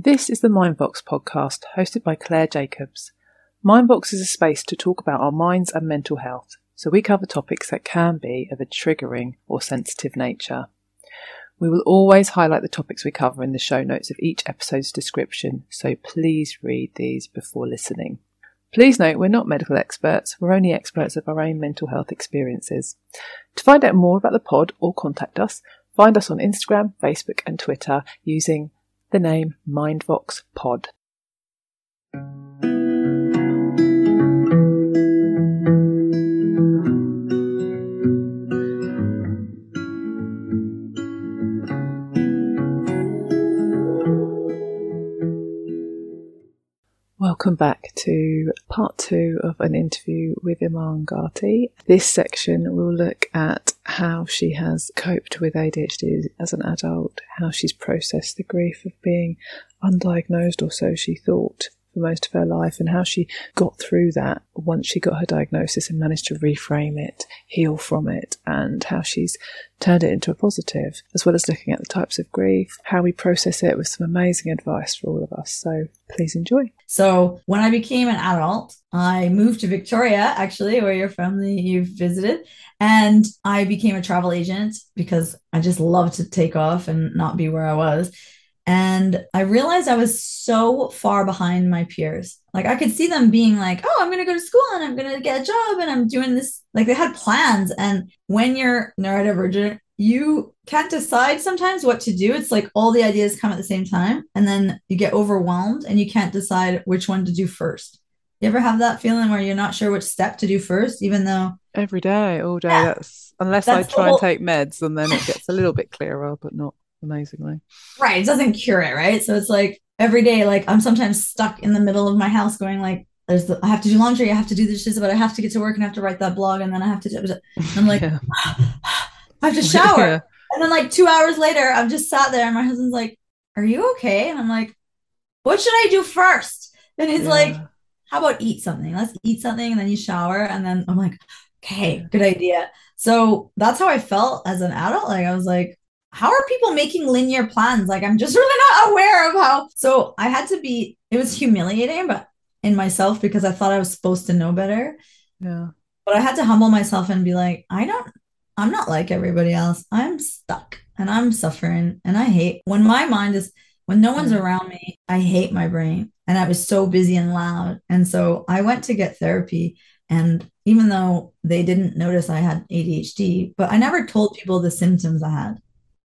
This is the Mindvox podcast, hosted by Claire Jacobs. Mindvox is a space to talk about our minds and mental health, so we cover topics that can be of a triggering or sensitive nature. We will always highlight the topics we cover in the show notes of each episode's description, so please read these before listening. Please note we're not medical experts, we're only experts of our own mental health experiences. To find out more about the pod or contact us, find us on Instagram, Facebook, and Twitter using the name Mindvox Pod. Welcome back to part two of an interview with Iman Gatti. This section will look at how she has coped with ADHD as an adult, how she's processed the grief of being undiagnosed, or so she thought, for most of her life and how she got through that once she got her diagnosis and managed to reframe it, heal from it, and how she's turned it into a positive, as well as looking at the types of grief, how we process it with some amazing advice for all of us. So please enjoy. So when I became an adult, I moved to Victoria, actually, where your family you've visited. And I became a travel agent because I just love to take off and not be where I was. And I realized I was so far behind my peers. Like I could see them being like, oh, I'm going to go to school and I'm going to get a job and I'm doing this. Like they had plans. And when you're neurodivergent, you can't decide sometimes what to do. It's like all the ideas come at the same time. And then you get overwhelmed and you can't decide which one to do first. You ever have that feeling where you're not sure which step to do first, even though every day, all day? Yeah, that's unless that's I try whole... and take meds and then it gets a little bit clearer, but not amazingly. Right. It doesn't cure it, right? So it's like every day, like I'm sometimes stuck in the middle of my house going like, there's the, I have to do laundry, I have to do this, but I have to get to work and I have to write that blog and then I have to do I'm like, yeah. I have to shower. Yeah. And then like two hours later, I've just sat there and my husband's like, Are you okay? And I'm like, What should I do first? And he's yeah. like, How about eat something? Let's eat something and then you shower. And then I'm like, Okay, good idea. So that's how I felt as an adult. Like I was like, how are people making linear plans? Like, I'm just really not aware of how. So I had to be, it was humiliating, but in myself because I thought I was supposed to know better. Yeah. But I had to humble myself and be like, I don't, I'm not like everybody else. I'm stuck and I'm suffering and I hate when my mind is, when no one's around me, I hate my brain. And I was so busy and loud. And so I went to get therapy. And even though they didn't notice I had ADHD, but I never told people the symptoms I had.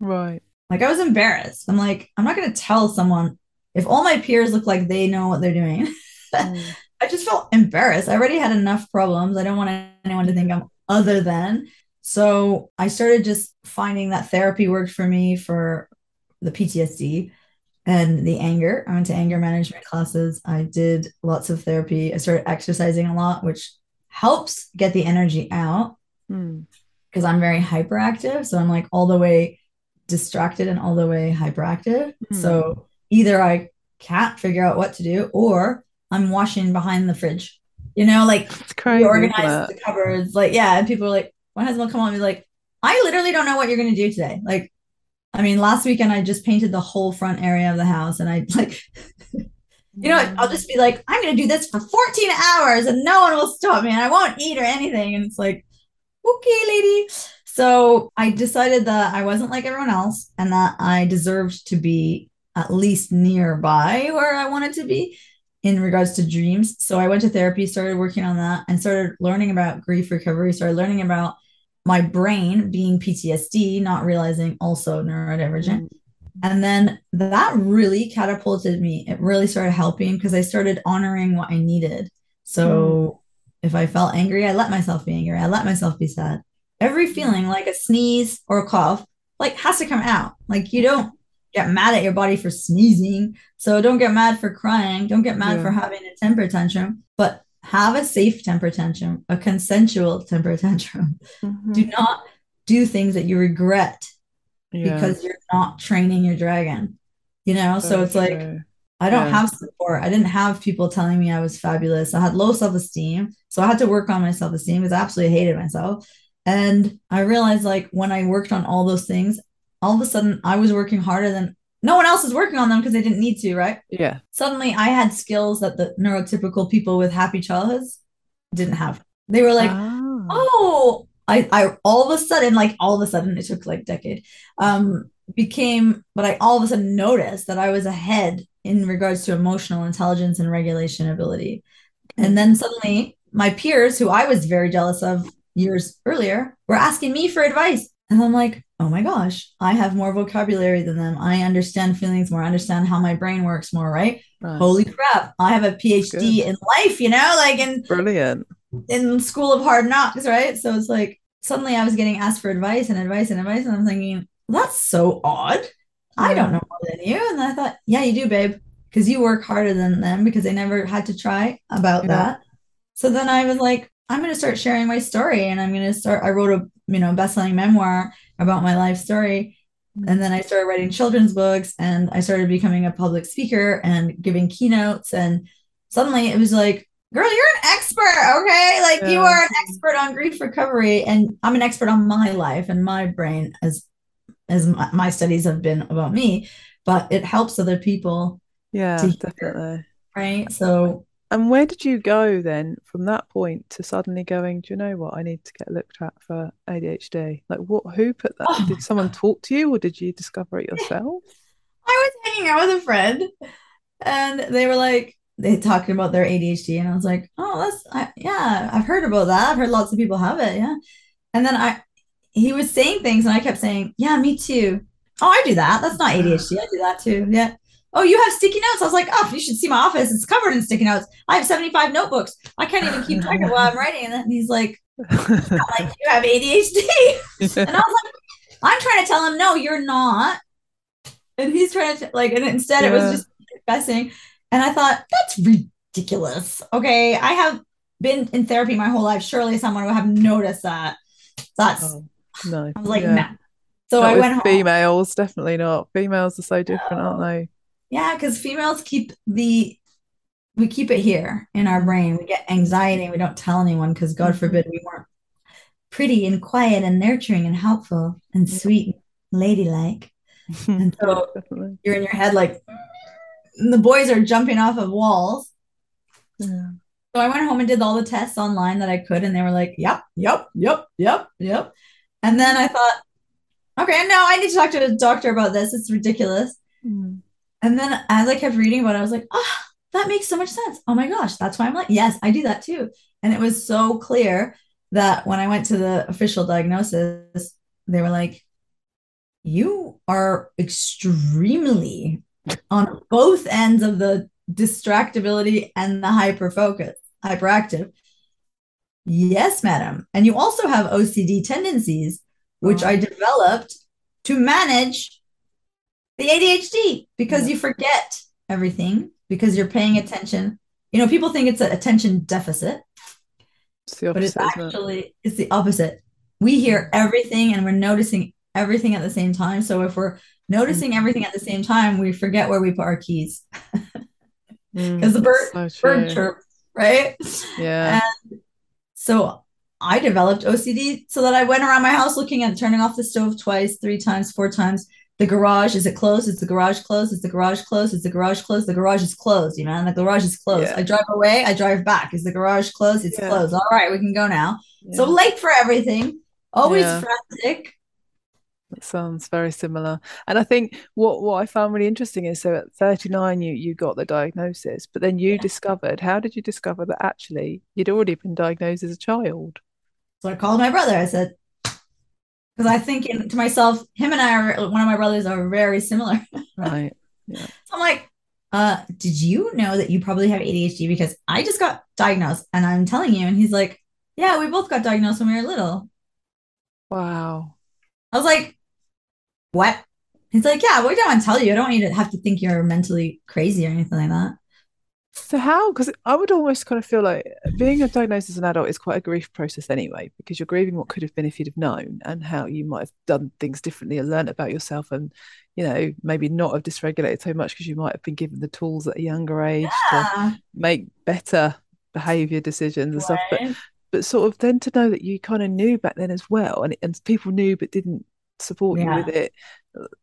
Right. Like I was embarrassed. I'm like, I'm not going to tell someone if all my peers look like they know what they're doing. Mm. I just felt embarrassed. I already had enough problems. I don't want anyone to think I'm other than. So I started just finding that therapy worked for me for the PTSD and the anger. I went to anger management classes. I did lots of therapy. I started exercising a lot, which helps get the energy out because mm. I'm very hyperactive. So I'm like all the way distracted and all the way hyperactive. Mm. So either I can't figure out what to do or I'm washing behind the fridge. You know, like crazy, organize the cupboards. Like, yeah. And people are like, my husband will come on and be like, I literally don't know what you're gonna do today. Like, I mean, last weekend I just painted the whole front area of the house and I like you know, I'll just be like, I'm gonna do this for 14 hours and no one will stop me and I won't eat or anything. And it's like, okay, lady. So I decided that I wasn't like everyone else and that I deserved to be at least nearby where I wanted to be in regards to dreams. So I went to therapy, started working on that, and started learning about grief recovery, started learning about my brain being PTSD, not realizing also neurodivergent. Mm-hmm. And then that really catapulted me. It really started helping because I started honoring what I needed. So mm. if I felt angry, I let myself be angry. I let myself be sad every feeling like a sneeze or a cough like has to come out like you don't get mad at your body for sneezing so don't get mad for crying don't get mad yeah. for having a temper tantrum but have a safe temper tantrum a consensual temper tantrum mm-hmm. do not do things that you regret yeah. because you're not training your dragon you know so, so it's true. like i don't yeah. have support i didn't have people telling me i was fabulous i had low self-esteem so i had to work on my self-esteem because i absolutely hated myself and I realized like when I worked on all those things, all of a sudden I was working harder than no one else is working on them because they didn't need to, right? Yeah. Suddenly I had skills that the neurotypical people with happy childhoods didn't have. They were like, Ah. oh, I, I all of a sudden, like all of a sudden, it took like decade, um, became, but I all of a sudden noticed that I was ahead in regards to emotional intelligence and regulation ability. And then suddenly my peers, who I was very jealous of years earlier, were asking me for advice. And I'm like, oh my gosh, I have more vocabulary than them. I understand feelings more, I understand how my brain works more, right? Nice. Holy crap. I have a PhD Good. in life, you know, like in Brilliant. in school of hard knocks, right? So it's like suddenly I was getting asked for advice and advice and advice, and I'm thinking, that's so odd. I don't know more than you. And I thought, yeah, you do, babe, because you work harder than them because they never had to try about Yeah. that. So then I was like, I'm going to start sharing my story, and I'm going to start. I wrote a you know best-selling memoir about my life story, and then I started writing children's books, and I started becoming a public speaker and giving keynotes, and suddenly it was like girl, you're an expert, okay? Like you are an expert on grief recovery, and I'm an expert on my life and my brain, as as my, my studies have been about me. But it helps other people, Yeah, to hear. definitely. right? So And where did you go then from that point to suddenly going, do you know what? I need to get looked at for ADHD. Like what, who put that? Oh Did someone talk to you or did you discover it yourself? I was hanging out with a friend, and they were like, they talking about their ADHD, and I was like, oh, that's I, yeah, I've heard about that. I've heard lots of people have it, yeah. And then I, he was saying things, and I kept saying, yeah, me too. Oh, I do that. That's not ADHD. I do that too. Yeah. Oh, you have sticky notes. I was like, oh, you should see my office. It's covered in sticky notes. I have 75 notebooks. I can't even keep track of what I'm writing. And he's like, like you have ADHD. And I was like, I'm trying to tell him, no, you're not. And he's trying to like, and instead it was just confessing. And I thought, that's ridiculous. Okay. I have been in therapy my whole life. Surely someone would have noticed that. That's Oh, no. I was like, Yeah. nah. So Not I went home. females, definitely not. Females are so different, aren't they? Yeah, because females keep the we keep it here in our brain. We get anxiety and we don't tell anyone because God Mhm. forbid we weren't pretty and quiet and nurturing and helpful and sweet and ladylike. And so you're in your head like the boys are jumping off of walls. Yeah. So I went home and did all the tests online that I could, and they were like, yep, yep, yep, yep, yep. And then I thought, okay, no, I need to talk to a doctor about this. It's ridiculous. Mm. And then as I kept reading about it, I was like, ah, that makes so much sense. Oh my gosh, that's why I'm like, yes, I do that too. And it was so clear that when I went to the official diagnosis, they were like, you are extremely on both ends of the distractibility and the hyper focus, hyperactive. Yes, madam. And you also have OCD tendencies, which Oh. I developed to manage the ADHD because you forget everything because you're paying attention. You know, people think it's an attention deficit, It's the but it's opposite, isn't it? actually it's the opposite. We hear everything and we're noticing everything at the same time. So if we're noticing everything at the same time, we forget where we put our keys Mm, because the bird so bird chirp, right? Yeah. So I developed OCD so that I went around my house looking at turning off the stove twice, three times, four times. The garage, is it closed? Is the garage closed? Is the garage closed? Is the garage closed? The garage is closed, you know, and the garage is closed. Yeah. I drive away, I drive back. Is the garage closed? It's Yeah. closed. All right, we can go now. So late for everything, always Yeah. frantic. That sounds very similar. And I think what what I found really interesting is so at 39 you you got the diagnosis, but then you Yeah. discovered, how did you discover that actually you'd already been diagnosed as a child? So I called my brother. I said, because I think in, to myself, him and I are one of my brothers are very similar. Right. So I'm like, uh, did you know that you probably have ADHD? Because I just got diagnosed and I'm telling you. And he's like, yeah, we both got diagnosed when we were little. Wow. I was like, what? He's like, yeah, we don't want to tell you. I don't want you to have to think you're mentally crazy or anything like that. So how? Because I would almost kind of feel like being diagnosed as an adult is quite a grief process anyway, because you're grieving what could have been if you'd have known and how you might have done things differently and learned about yourself and, you know, maybe not have dysregulated so much because you might have been given the tools at a younger age to make better behavior decisions and stuff. But but sort of then to know that you kind of knew back then as well, and and people knew but didn't support you with it.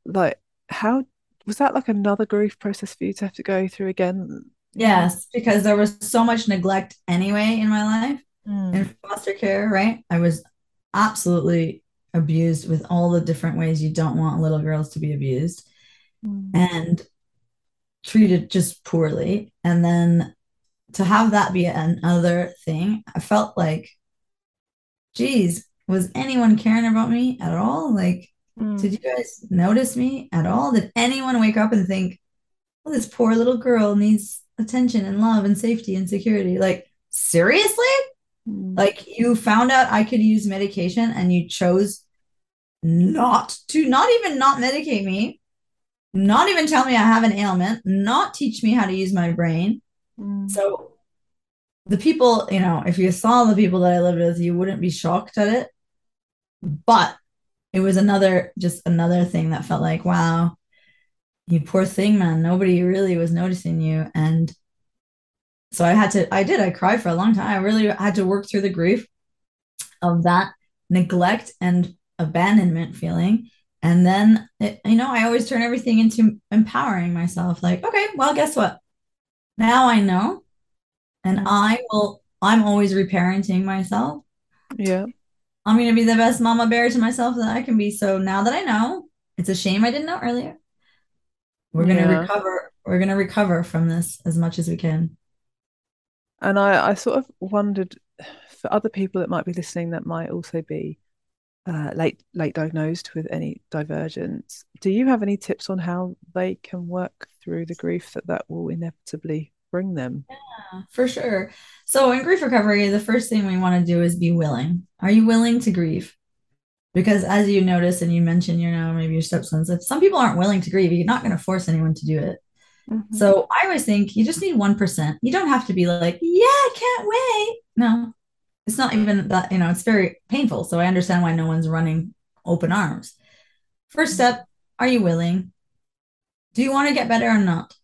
Like how was that like another grief process for you to have to go through again? Yes, because there was so much neglect anyway in my life Mm. in foster care, right? I was absolutely abused with all the different ways you don't want little girls to be abused Mm. and treated just poorly. And then to have that be another thing, I felt like, geez, was anyone caring about me at all? Like, Mm. did you guys notice me at all? Did anyone wake up and think, well, this poor little girl needs attention and love and safety and security? Like, seriously? Mm. Like, you found out I could use medication and you chose not to, not even not medicate me, not even tell me I have an ailment, not teach me how to use my brain. Mm. So, the people, you know, if you saw the people that I lived with, you wouldn't be shocked at it. But it was another, just another thing that felt like, wow, you poor thing, man. Nobody really was noticing you. And so I had to, I did, I cried for a long time. I really had to work through the grief of that neglect and abandonment feeling. And then, it, you know, I always turn everything into empowering myself. Like, okay, well, guess what? Now I know, and I will, I'm always reparenting myself. Yeah. I'm going to be the best mama bear to myself that I can be. So now that I know, it's a shame I didn't know earlier. We're going to Yeah. recover. We're going to recover from this as much as we can. And I, I sort of wondered for other people that might be listening that might also be uh, late late diagnosed with any divergence. Do you have any tips on how they can work through the grief that that will inevitably bring them? Yeah, for sure. So in grief recovery, the first thing we want to do is be willing. Are you willing to grieve? Because as you notice and you mentioned, you know, maybe your stepsons, if some people aren't willing to grieve, you're not going to force anyone to do it. Mhm. So I always think you just need 1%. You don't have to be like, yeah, I can't wait. No, it's not even that, you know, it's very painful. So I understand why no one's running open arms. First step, are you willing? Do you want to get better or not?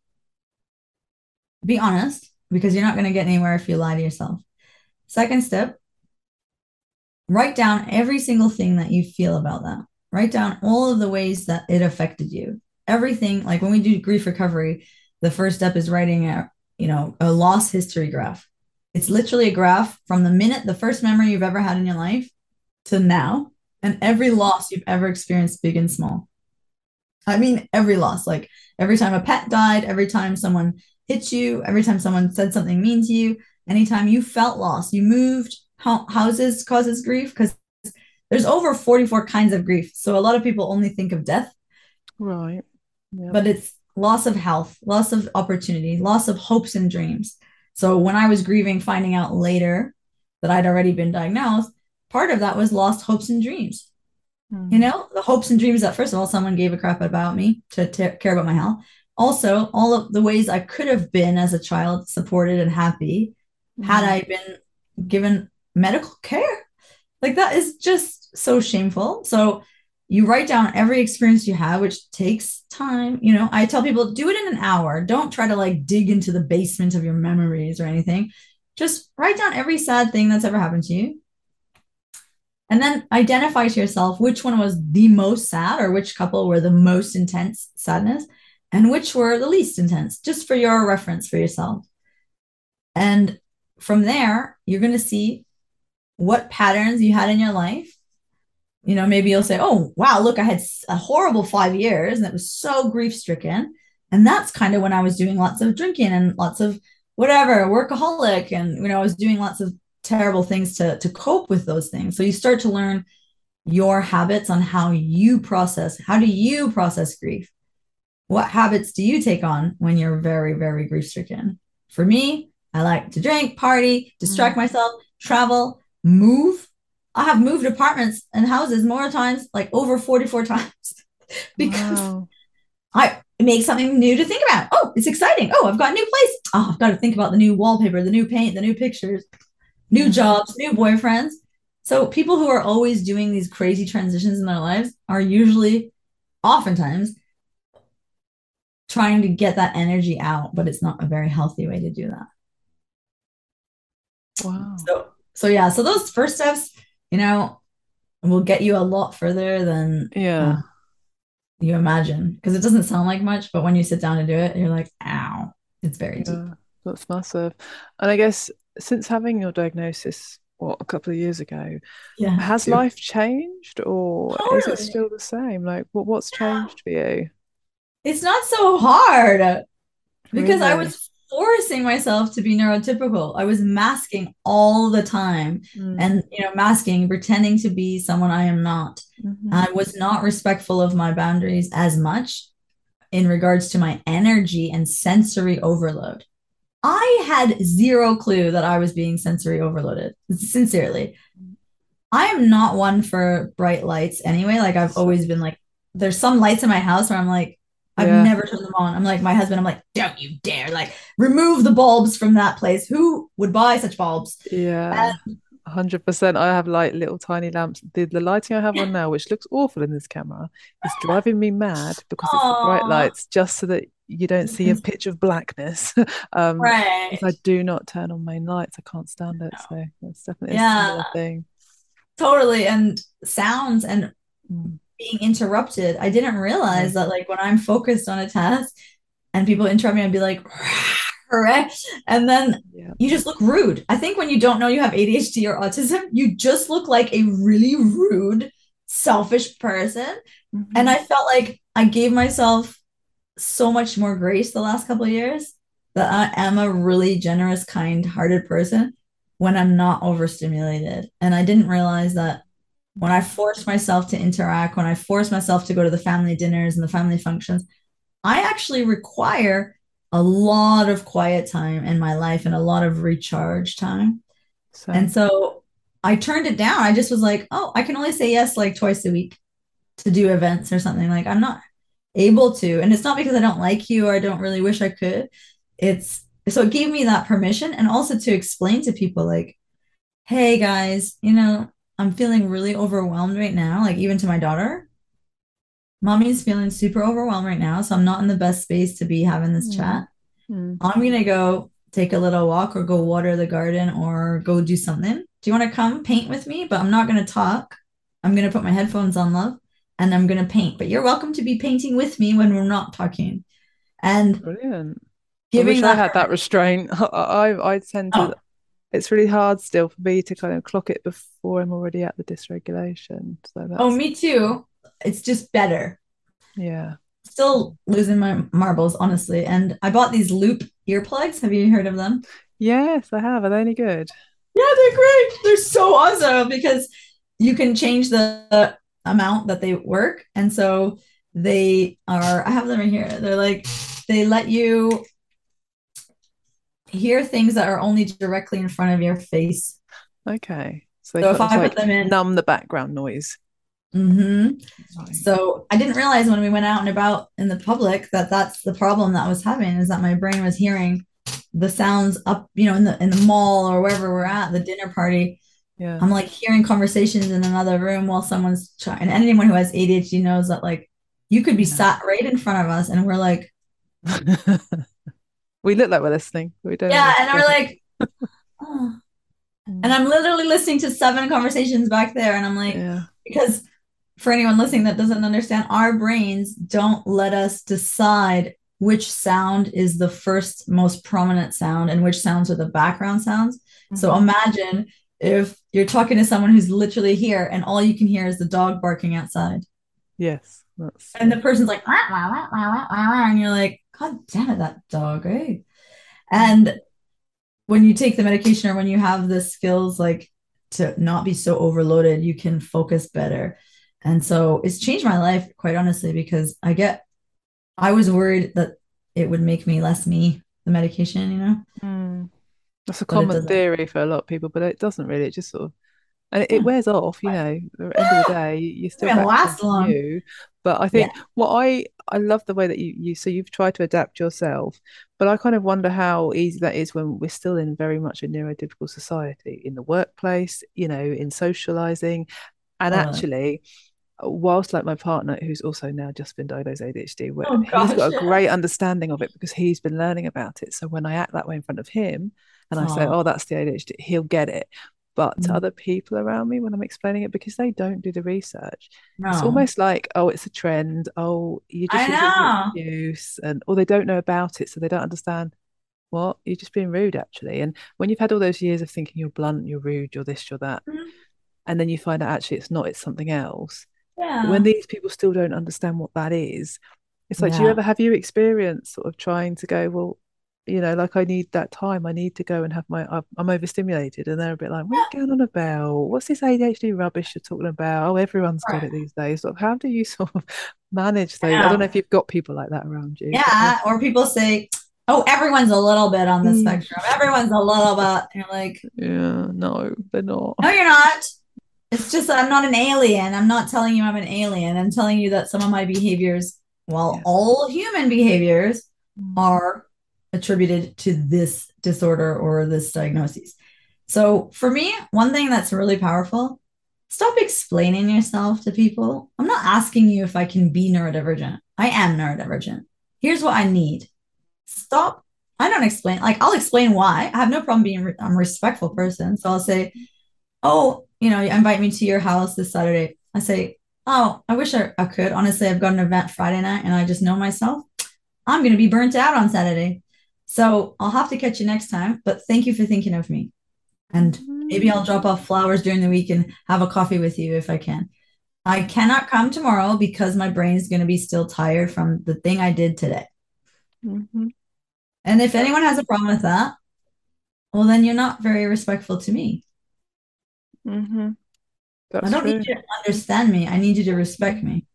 Be honest, because you're not going to get anywhere if you lie to yourself. Second step, write down every single thing that you feel about that. Write down all of the ways that it affected you. Everything, like when we do grief recovery, the first step is writing a, you know, a loss history graph. It's literally a graph from the minute the first memory you've ever had in your life to now, and every loss you've ever experienced, big and small. I mean, every loss, like every time a pet died, every time someone hit you, every time someone said something mean to you, anytime you felt lost, you moved, houses causes grief because there's over 44 kinds of grief. So a lot of people only think of death, Right. Yeah. but it's loss of health, loss of opportunity, loss of hopes and dreams. So when I was grieving, finding out later that I'd already been diagnosed, part of that was lost hopes and dreams. Mm. You know, the hopes and dreams that, first of all, someone gave a crap about me to ta- care about my health. Also, all of the ways I could have been as a child supported and happy had Mhm. I been given medical care. Like that is just so shameful. So you write down every experience you have, which takes time. You know, I tell people do it in an hour. Don't try to like dig into the basement of your memories or anything. Just write down every sad thing that's ever happened to you. And then identify to yourself which one was the most sad or which couple were the most intense sadness and which were the least intense, just for your reference for yourself. And from there, you're going to see what patterns you had in your life. You know, maybe you'll say, oh, wow, look, I had a horrible five years and it was so grief stricken. And that's kind of when I was doing lots of drinking and lots of whatever, workaholic. And, you know, I was doing lots of terrible things to, to cope with those things. So you start to learn your habits on how you process. How do you process grief? What habits do you take on when you're very, very grief stricken? For me, I like to drink, party, distract mm. myself, travel, move. I have moved apartments and houses more times, like over 44 times, because Wow. I make something new to think about. Oh, it's exciting. Oh, I've got a new place. Oh, I've got to think about the new wallpaper, the new paint, the new pictures, new jobs, new boyfriends. So people who are always doing these crazy transitions in their lives are usually, oftentimes, trying to get that energy out, but it's not a very healthy way to do that. Wow. So, so yeah, so those first steps, you know, will get you a lot further than Yeah. Uh, you imagine because it doesn't sound like much, but when you sit down to do it, you're like, ow, it's very deep. Yeah, that's massive. And I guess since having your diagnosis, what, a couple of years ago, Yeah, has too. life changed or is it still the same? Like, what what's changed for you? It's not so hard because I was forcing myself to be neurotypical. I was masking all the time Mm, and, you know, masking, pretending to be someone I am not. hmm I was not respectful of my boundaries as much in regards to my energy and sensory overload. I had zero clue that I was being sensory overloaded, sincerely. I am not one for bright lights anyway. Like I've always been like, there's some lights in my house where I'm like, I've Yeah, never turned them on. I'm like, my husband, I'm like, don't you dare like remove the bulbs from that place. Who would buy such bulbs? yeah. And 100%. I have like little tiny lamps. The, the lighting I have on now, which looks awful in this camera, is driving me mad because it's the bright lights just so that you don't see a pitch of blackness. Um, right. I do not turn on main lights. I can't stand it. No. So it's definitely a Yeah, similar thing. totally. And sounds and Mm, being interrupted. I didn't realize that like when I'm focused on a task and people interrupt me, I'd be like, and then Yeah. you just look rude. I think when you don't know you have ADHD or autism, you just look like a really rude, selfish person. And hmm I felt like I gave myself so much more grace the last couple of years that I am a really generous, kind-hearted person when I'm not overstimulated. And I didn't realize that when I force myself to interact, when I force myself to go to the family dinners and the family functions, I actually require a lot of quiet time in my life and a lot of recharge time. And so I turned it down. I just was like, oh, I can only say yes like twice a week to do events or something. Like I'm not able to. And it's not because I don't like you or I don't really wish I could. It's so it gave me that permission and also to explain to people like, hey guys, you know, I'm feeling really overwhelmed right now, like even to my daughter. Mommy's feeling super overwhelmed right now, so I'm not in the best space to be having this Mm, chat. mm. I'm gonna go take a little walk or go water the garden or go do something. Do you want to come paint with me? But I'm not gonna talk. I'm gonna put my headphones on, love, and I'm gonna paint. But you're welcome to be painting with me when we're not talking. And Brilliant. I giving wish I that had that restraint. I, I I tend to, Oh, it's really hard still for me to kind of clock it before I'm already at the dysregulation. So oh, me too. It's just better. yeah. Still losing my marbles, honestly. And I bought these loop earplugs. Have you heard of them? Yes, I have. Are they any good? Yeah, they're great. They're so awesome because you can change the amount that they work. And so they are, I have them right here. They're like, they let you hear things that are only directly in front of your face. Okay. So So if I put them in, numb the background noise. mhm. Right. So I didn't realize when we went out and about in the public that that's the problem that I was having is that my brain was hearing the sounds up, you know, in the in the mall or wherever we're at, the dinner party. Yeah. I'm like hearing conversations in another room while someone's trying. And anyone who has ADHD knows that like you could be Yeah. sat right in front of us and we're like, We look like we're listening, we don't yeah, and we're like, oh. And. I'm literally listening to seven conversations back there, and I'm like, Yeah. because for anyone listening that doesn't understand, our brains don't let us decide which sound is the first most prominent sound and which sounds are the background sounds. So hmm imagine if you're talking to someone who's literally here and all you can hear is the dog barking outside. Yes, that's And the person's like, "Wah, wah, wah, wah, wah, wah, wah," and you're like, God damn it, that dog, eh? And when you take the medication or when you have the skills like to not be so overloaded, you can focus better. And so it's changed my life, quite honestly, because I get, I was worried that it would make me less me, the medication, you know, mm. That's a but common theory for a lot of people, but it doesn't really. It just sort of and it, it wears off, you know, at the end of the day, you- you're still to last long. you. But I Yeah. think what I I love the way that you you so you've tried to adapt yourself, but I kind of wonder how easy that is when we're still in very much a neurotypical society, in the workplace, you know, in socializing. And Totally. actually, whilst like my partner, who's also now just been diagnosed ADHD, where Oh he's got a great understanding of it because he's been learning about it. So when I act that way in front of him and I say, "Oh, that's the ADHD," he'll get it. But to other people around me when I'm explaining it, because they don't do the research, it's almost like, oh, it's a trend. Oh, you just use it as an know. excuse, and or they don't know about it, so they don't understand. What? You're just being rude, actually. And when you've had all those years of thinking you're blunt, you're rude, you're this, you're that, Mhm. and then you find out actually it's not, it's something else. Yeah. when these people still don't understand what that is, it's like, do you ever have you experienced sort of trying to go, well, you know, like I need that time. I need to go and have my, I'm, I'm overstimulated. And they're a bit like, what are you going on about? What's this ADHD rubbish you're talking about? Oh, everyone's got it these days. Sort of, how do you sort of manage those? I don't know if you've got people like that around you. Yeah. Or people say, oh, everyone's a little bit on the Mm. spectrum. Everyone's a little bit. And you're like, yeah, no, they're not. no, you're not. It's just that I'm not an alien. I'm not telling you I'm an alien. I'm telling you that some of my behaviors, while Yeah. all human behaviors, Mm. are attributed to this disorder or this diagnosis. So for me, one thing that's really powerful, stop explaining yourself to people. I'm not asking you if I can be neurodivergent. I am neurodivergent. Here's what I need. Stop. I don't explain. Like I'll explain why. I have no problem being. Re- I'm a respectful person. So I'll say, "Oh, you know, you invite me to your house this Saturday." I say, "Oh, I wish I, I could. Honestly, I've got an event Friday night, and I just know myself. I'm going to be burnt out on Saturday. So I'll have to catch you next time. But thank you for thinking of me. And maybe I'll drop off flowers during the week and have a coffee with you if I can. I cannot come tomorrow because my brain is going to be still tired from the thing I did today. Mhm. And if anyone has a problem with that, well, then you're not very respectful to me. Mhm. I don't true. need you to understand me. I need you to respect me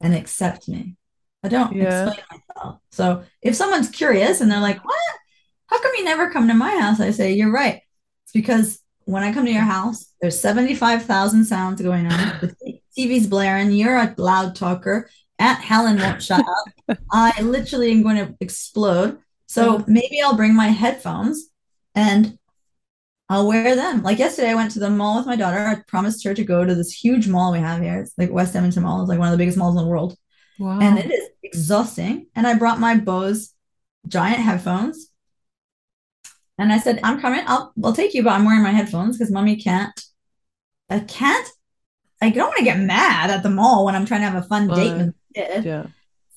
and accept me. I don't Yeah. explain myself. So if someone's curious and they're like, what? How come you never come to my house? I say, you're right. It's because when I come to your house, there's 75,000 sounds going on. The TV's blaring. You're a loud talker. Aunt Helen won't shut up. I literally am going to explode. So mm-hmm. maybe I'll bring my headphones and I'll wear them. Like yesterday, I went to the mall with my daughter. I promised her to go to this huge mall we have here. It's like West Edmonton Mall. It's like one of the biggest malls in the world. Wow. And it is exhausting. And I brought my Bose giant headphones. And I said, I'm coming. I'll I'll take you, but I'm wearing my headphones because mommy can't. I can't. I don't want to get mad at the mall when I'm trying to have a fun date with a kid. yeah.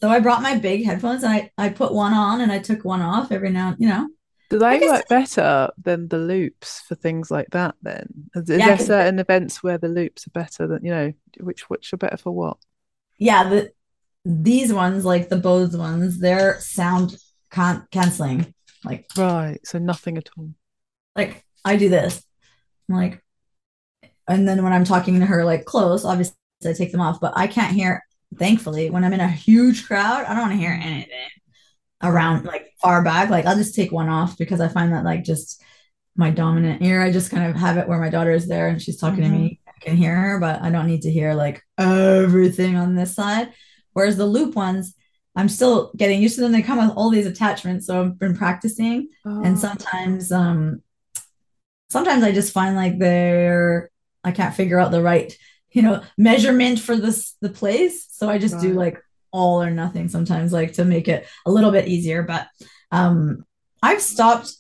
So I brought my big headphones and I, I put one on and I took one off every now, you know. Do they work better than the loops for things like that then? Is, is Yeah, there certain events where the loops are better than, you know, which which are better for what? Yeah, the these ones, like the Bose ones, they're sound can canceling. Like Right. So nothing at all. like I do this. I'm like, and then when I'm talking to her like close, obviously I take them off, but I can't hear, thankfully, when I'm in a huge crowd, I don't want to hear anything around like far back. Like I'll just take one off because I find that like just my dominant ear, I just kind of have it where my daughter is there and she's talking to mm-hmm. me. I can hear her, but I don't need to hear like everything on this side. Whereas the loop ones, I'm still getting used to them. They come with all these attachments. So I've been practicing. And Oh, sometimes um sometimes i just find like they're i can't figure out the right you know measurement for this the place. So i just do like all or nothing sometimes like to make it a little bit easier. But um i've stopped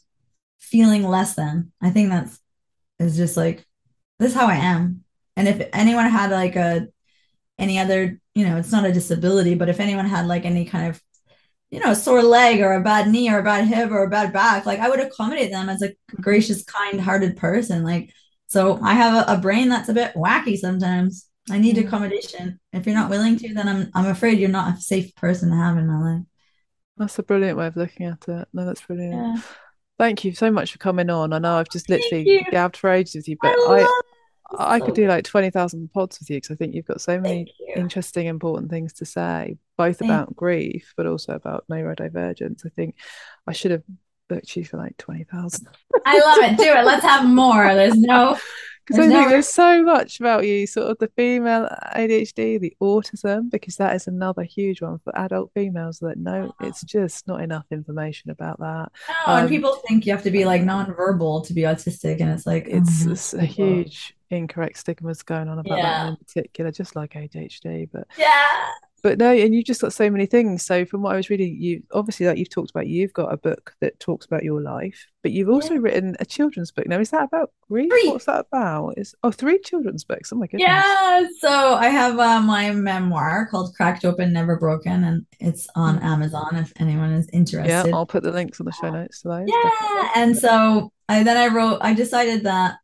feeling less than. I think that's is just like this is how i am. And if anyone had like a any other you know it's not a disability but if anyone had like any kind of you know, sore leg or a bad knee or a bad hip or a bad back, like I would accommodate them as a gracious, kind-hearted person. Like, so I have a, a brain that's a bit wacky sometimes. I need Yeah. accommodation. If you're not willing to, then I'm I'm afraid you're not a safe person to have in my life. that's a brilliant way of looking at it. No, that's brilliant. Yeah. Thank you so much for coming on. I know I've just literally gabbed for ages with you, but I I I so could do oh. like 20,000 pods with you because I think you've got so many interesting, important things to say, both Thank about grief, but also about neurodivergence. I think I should have booked you for like 20,000 I love it. Do it. Let's have more. There's no because I There's think there's so much about you, sort of the female ADHD, the autism, because that is another huge one for adult females that no, it's just not enough information about that. no, and Um, people think you have to be like nonverbal to be autistic, and it's like oh, It's, no, it's a huge incorrect stigmas going on about that Yeah. one in particular, just like ADHD, but Yeah. But no, and you've just got so many things. So from what I was reading, you obviously like you've talked about, you've got a book that talks about your life, but you've also yeah. written a children's book. Now, is that about grief? Three. What's that about? Is oh, three children's books. Oh my goodness. Yeah. So I have uh, my memoir called "Cracked Open, Never Broken," and it's on mm. Amazon if anyone is interested. Yeah, I'll put the links on the show notes to those. Yeah, and so I then I wrote. I decided that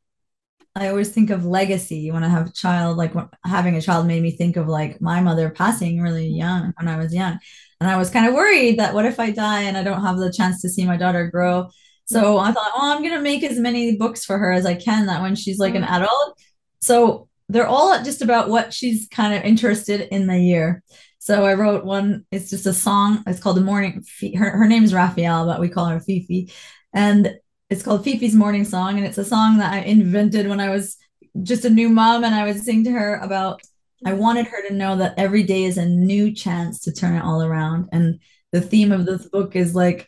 I always think of legacy when I have a child. Like having a child made me think of like my mother passing really young when I was young, and I was kind of worried that what if I die and I don't have the chance to see my daughter grow. So I thought, oh, I'm gonna make as many books for her as I can that when she's like an mm. adult. So they're all just about what she's kind of interested in the year. So I wrote one. It's just a song. It's called the morning. Her her name is Raphael, but we call her Fifi, and it's called Fifi's Morning Song, and it's a song that I invented when I was just a new mom, and I would sing to her about. I wanted her to know that every day is a new chance to turn it all around, and the theme of this book is like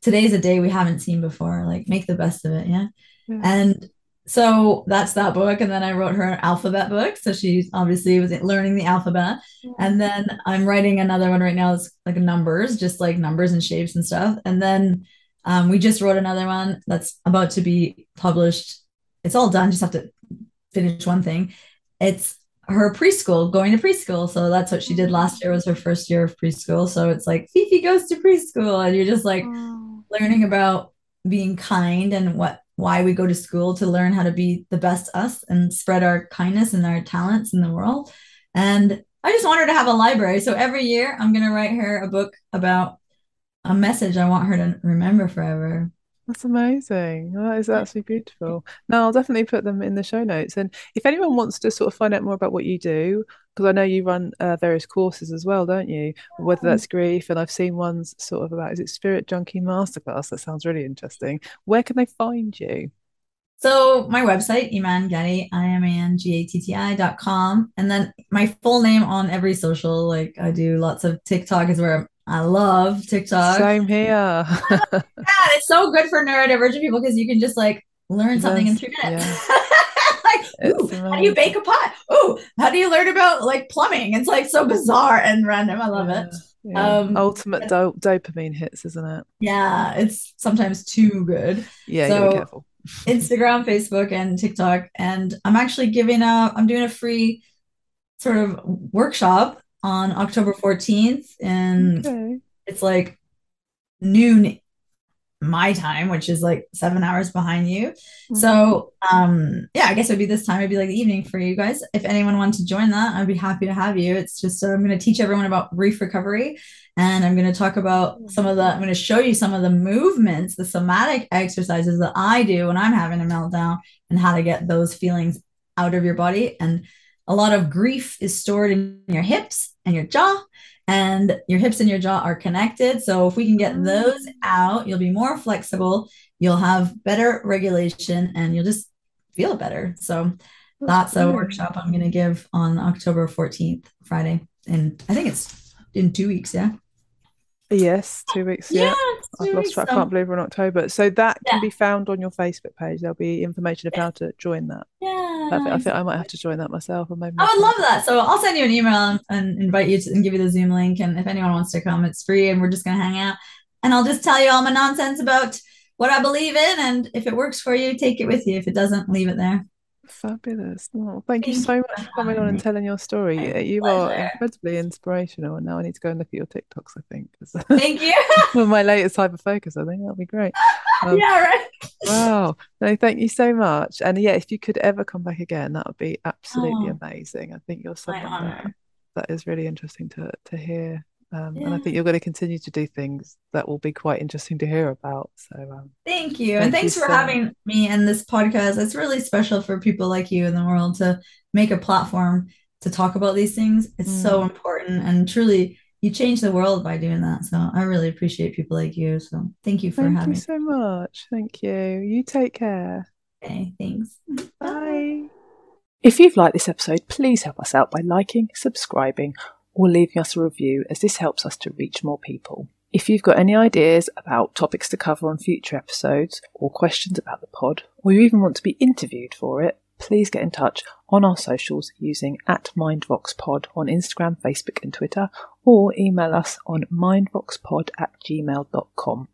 today's a day we haven't seen before. Like make the best of it, yeah. yeah. And so that's that book, and then I wrote her an alphabet book, so she's obviously was learning the alphabet, yeah. and then I'm writing another one right now. It's like numbers, just like numbers and shapes and stuff, and then um, we just wrote another one that's about to be published. It's all done. Just have to finish one thing. It's her preschool, going to preschool. So that's what she did last year was her first year of preschool. So it's like Fifi goes to preschool, and you're just like oh. learning about being kind and what why we go to school to learn how to be the best us and spread our kindness and our talents in the world. And I just want her to have a library. So every year I'm going to write her a book about a message I want her to remember forever. That's amazing. That is absolutely beautiful. No, I'll definitely put them in the show notes. And if anyone wants to sort of find out more about what you do, because I know you run uh, various courses as well, don't you? Whether that's grief, and I've seen ones sort of about is it Spirit Junkie Masterclass? That sounds really interesting. Where can they find you? So my website, Iman Gatti, I-M-A-N-G-A-T-T-I dot com. And then my full name on every social, like I do lots of TikTok is where I love TikTok. Same here. yeah, it's so good for neurodivergent people because you can just like learn something in three minutes. Yeah. like, ooh, how do you bake a pot? Ooh, how do you learn about like plumbing? It's like so bizarre and random. I love yeah. it. Yeah. Um, Ultimate do- dopamine hits, isn't it? Yeah, it's sometimes too good. Yeah, so, careful. Instagram, Facebook, and TikTok. And I'm actually giving a, I'm doing a free sort of workshop on October 14th. And okay. it's like noon my time, which is like seven hours behind you. Mm-hmm. So um yeah, I guess it would be this time, it'd be like the evening for you guys. If anyone wants to join that, I'd be happy to have you. It's just uh, I'm going to teach everyone about grief recovery and I'm going to talk about some of the I'm going to show you some of the movements, the somatic exercises that I do when I'm having a meltdown and how to get those feelings out of your body and a lot of grief is stored in your hips and your jaw and your hips and your jaw are connected. So if we can get ah. those out, you'll be more flexible, you'll have better regulation, and you'll just feel better. So that's a workshop I'm going to give on October 14th, Friday. And I think it's in two weeks. Yeah. Yes, two weeks. Yeah, yeah I've lost track. I can't believe we're in October. So that yeah. can be found on your Facebook page. There'll be information of how to join that. Yeah, I think, I think I might have to join that myself. Or maybe I would love that. So I'll send you an email and invite you to and give you the Zoom link. And if anyone wants to come, it's free, and we're just gonna hang out. And I'll just tell you all my nonsense about what I believe in, and if it works for you, take it with you. If it doesn't, leave it there. Fabulous. Well, thank, thank you so much for coming on and telling your story. My you pleasure. are incredibly inspirational. And now I need to go and look at your TikToks, I think. Thank you. for my latest hyper focus, I think that'll be great. Um, yeah, right. wow. No, thank you so much. And yeah, if you could ever come back again, that would be absolutely oh, amazing. I think you're someone that, that is really interesting to, to hear um, yeah. And I think you're going to continue to do things that will be quite interesting to hear about. So um, thank you. Thank and thanks you for so having me in this podcast. It's really special for people like you in the world to make a platform to talk about these things. It's mm. so important and truly you change the world by doing that. So I really appreciate people like you. So thank you for thank having you so much. Thank you. You take care. Okay, thanks. Bye. If you've liked this episode, please help us out by liking, subscribing, or leaving us a review as this helps us to reach more people. If you've got any ideas about topics to cover on future episodes or questions about the pod, or you even want to be interviewed for it, please get in touch on our socials using at mindvoxpod on Instagram, Facebook and Twitter, or email us on mindvoxpod at gmail.com.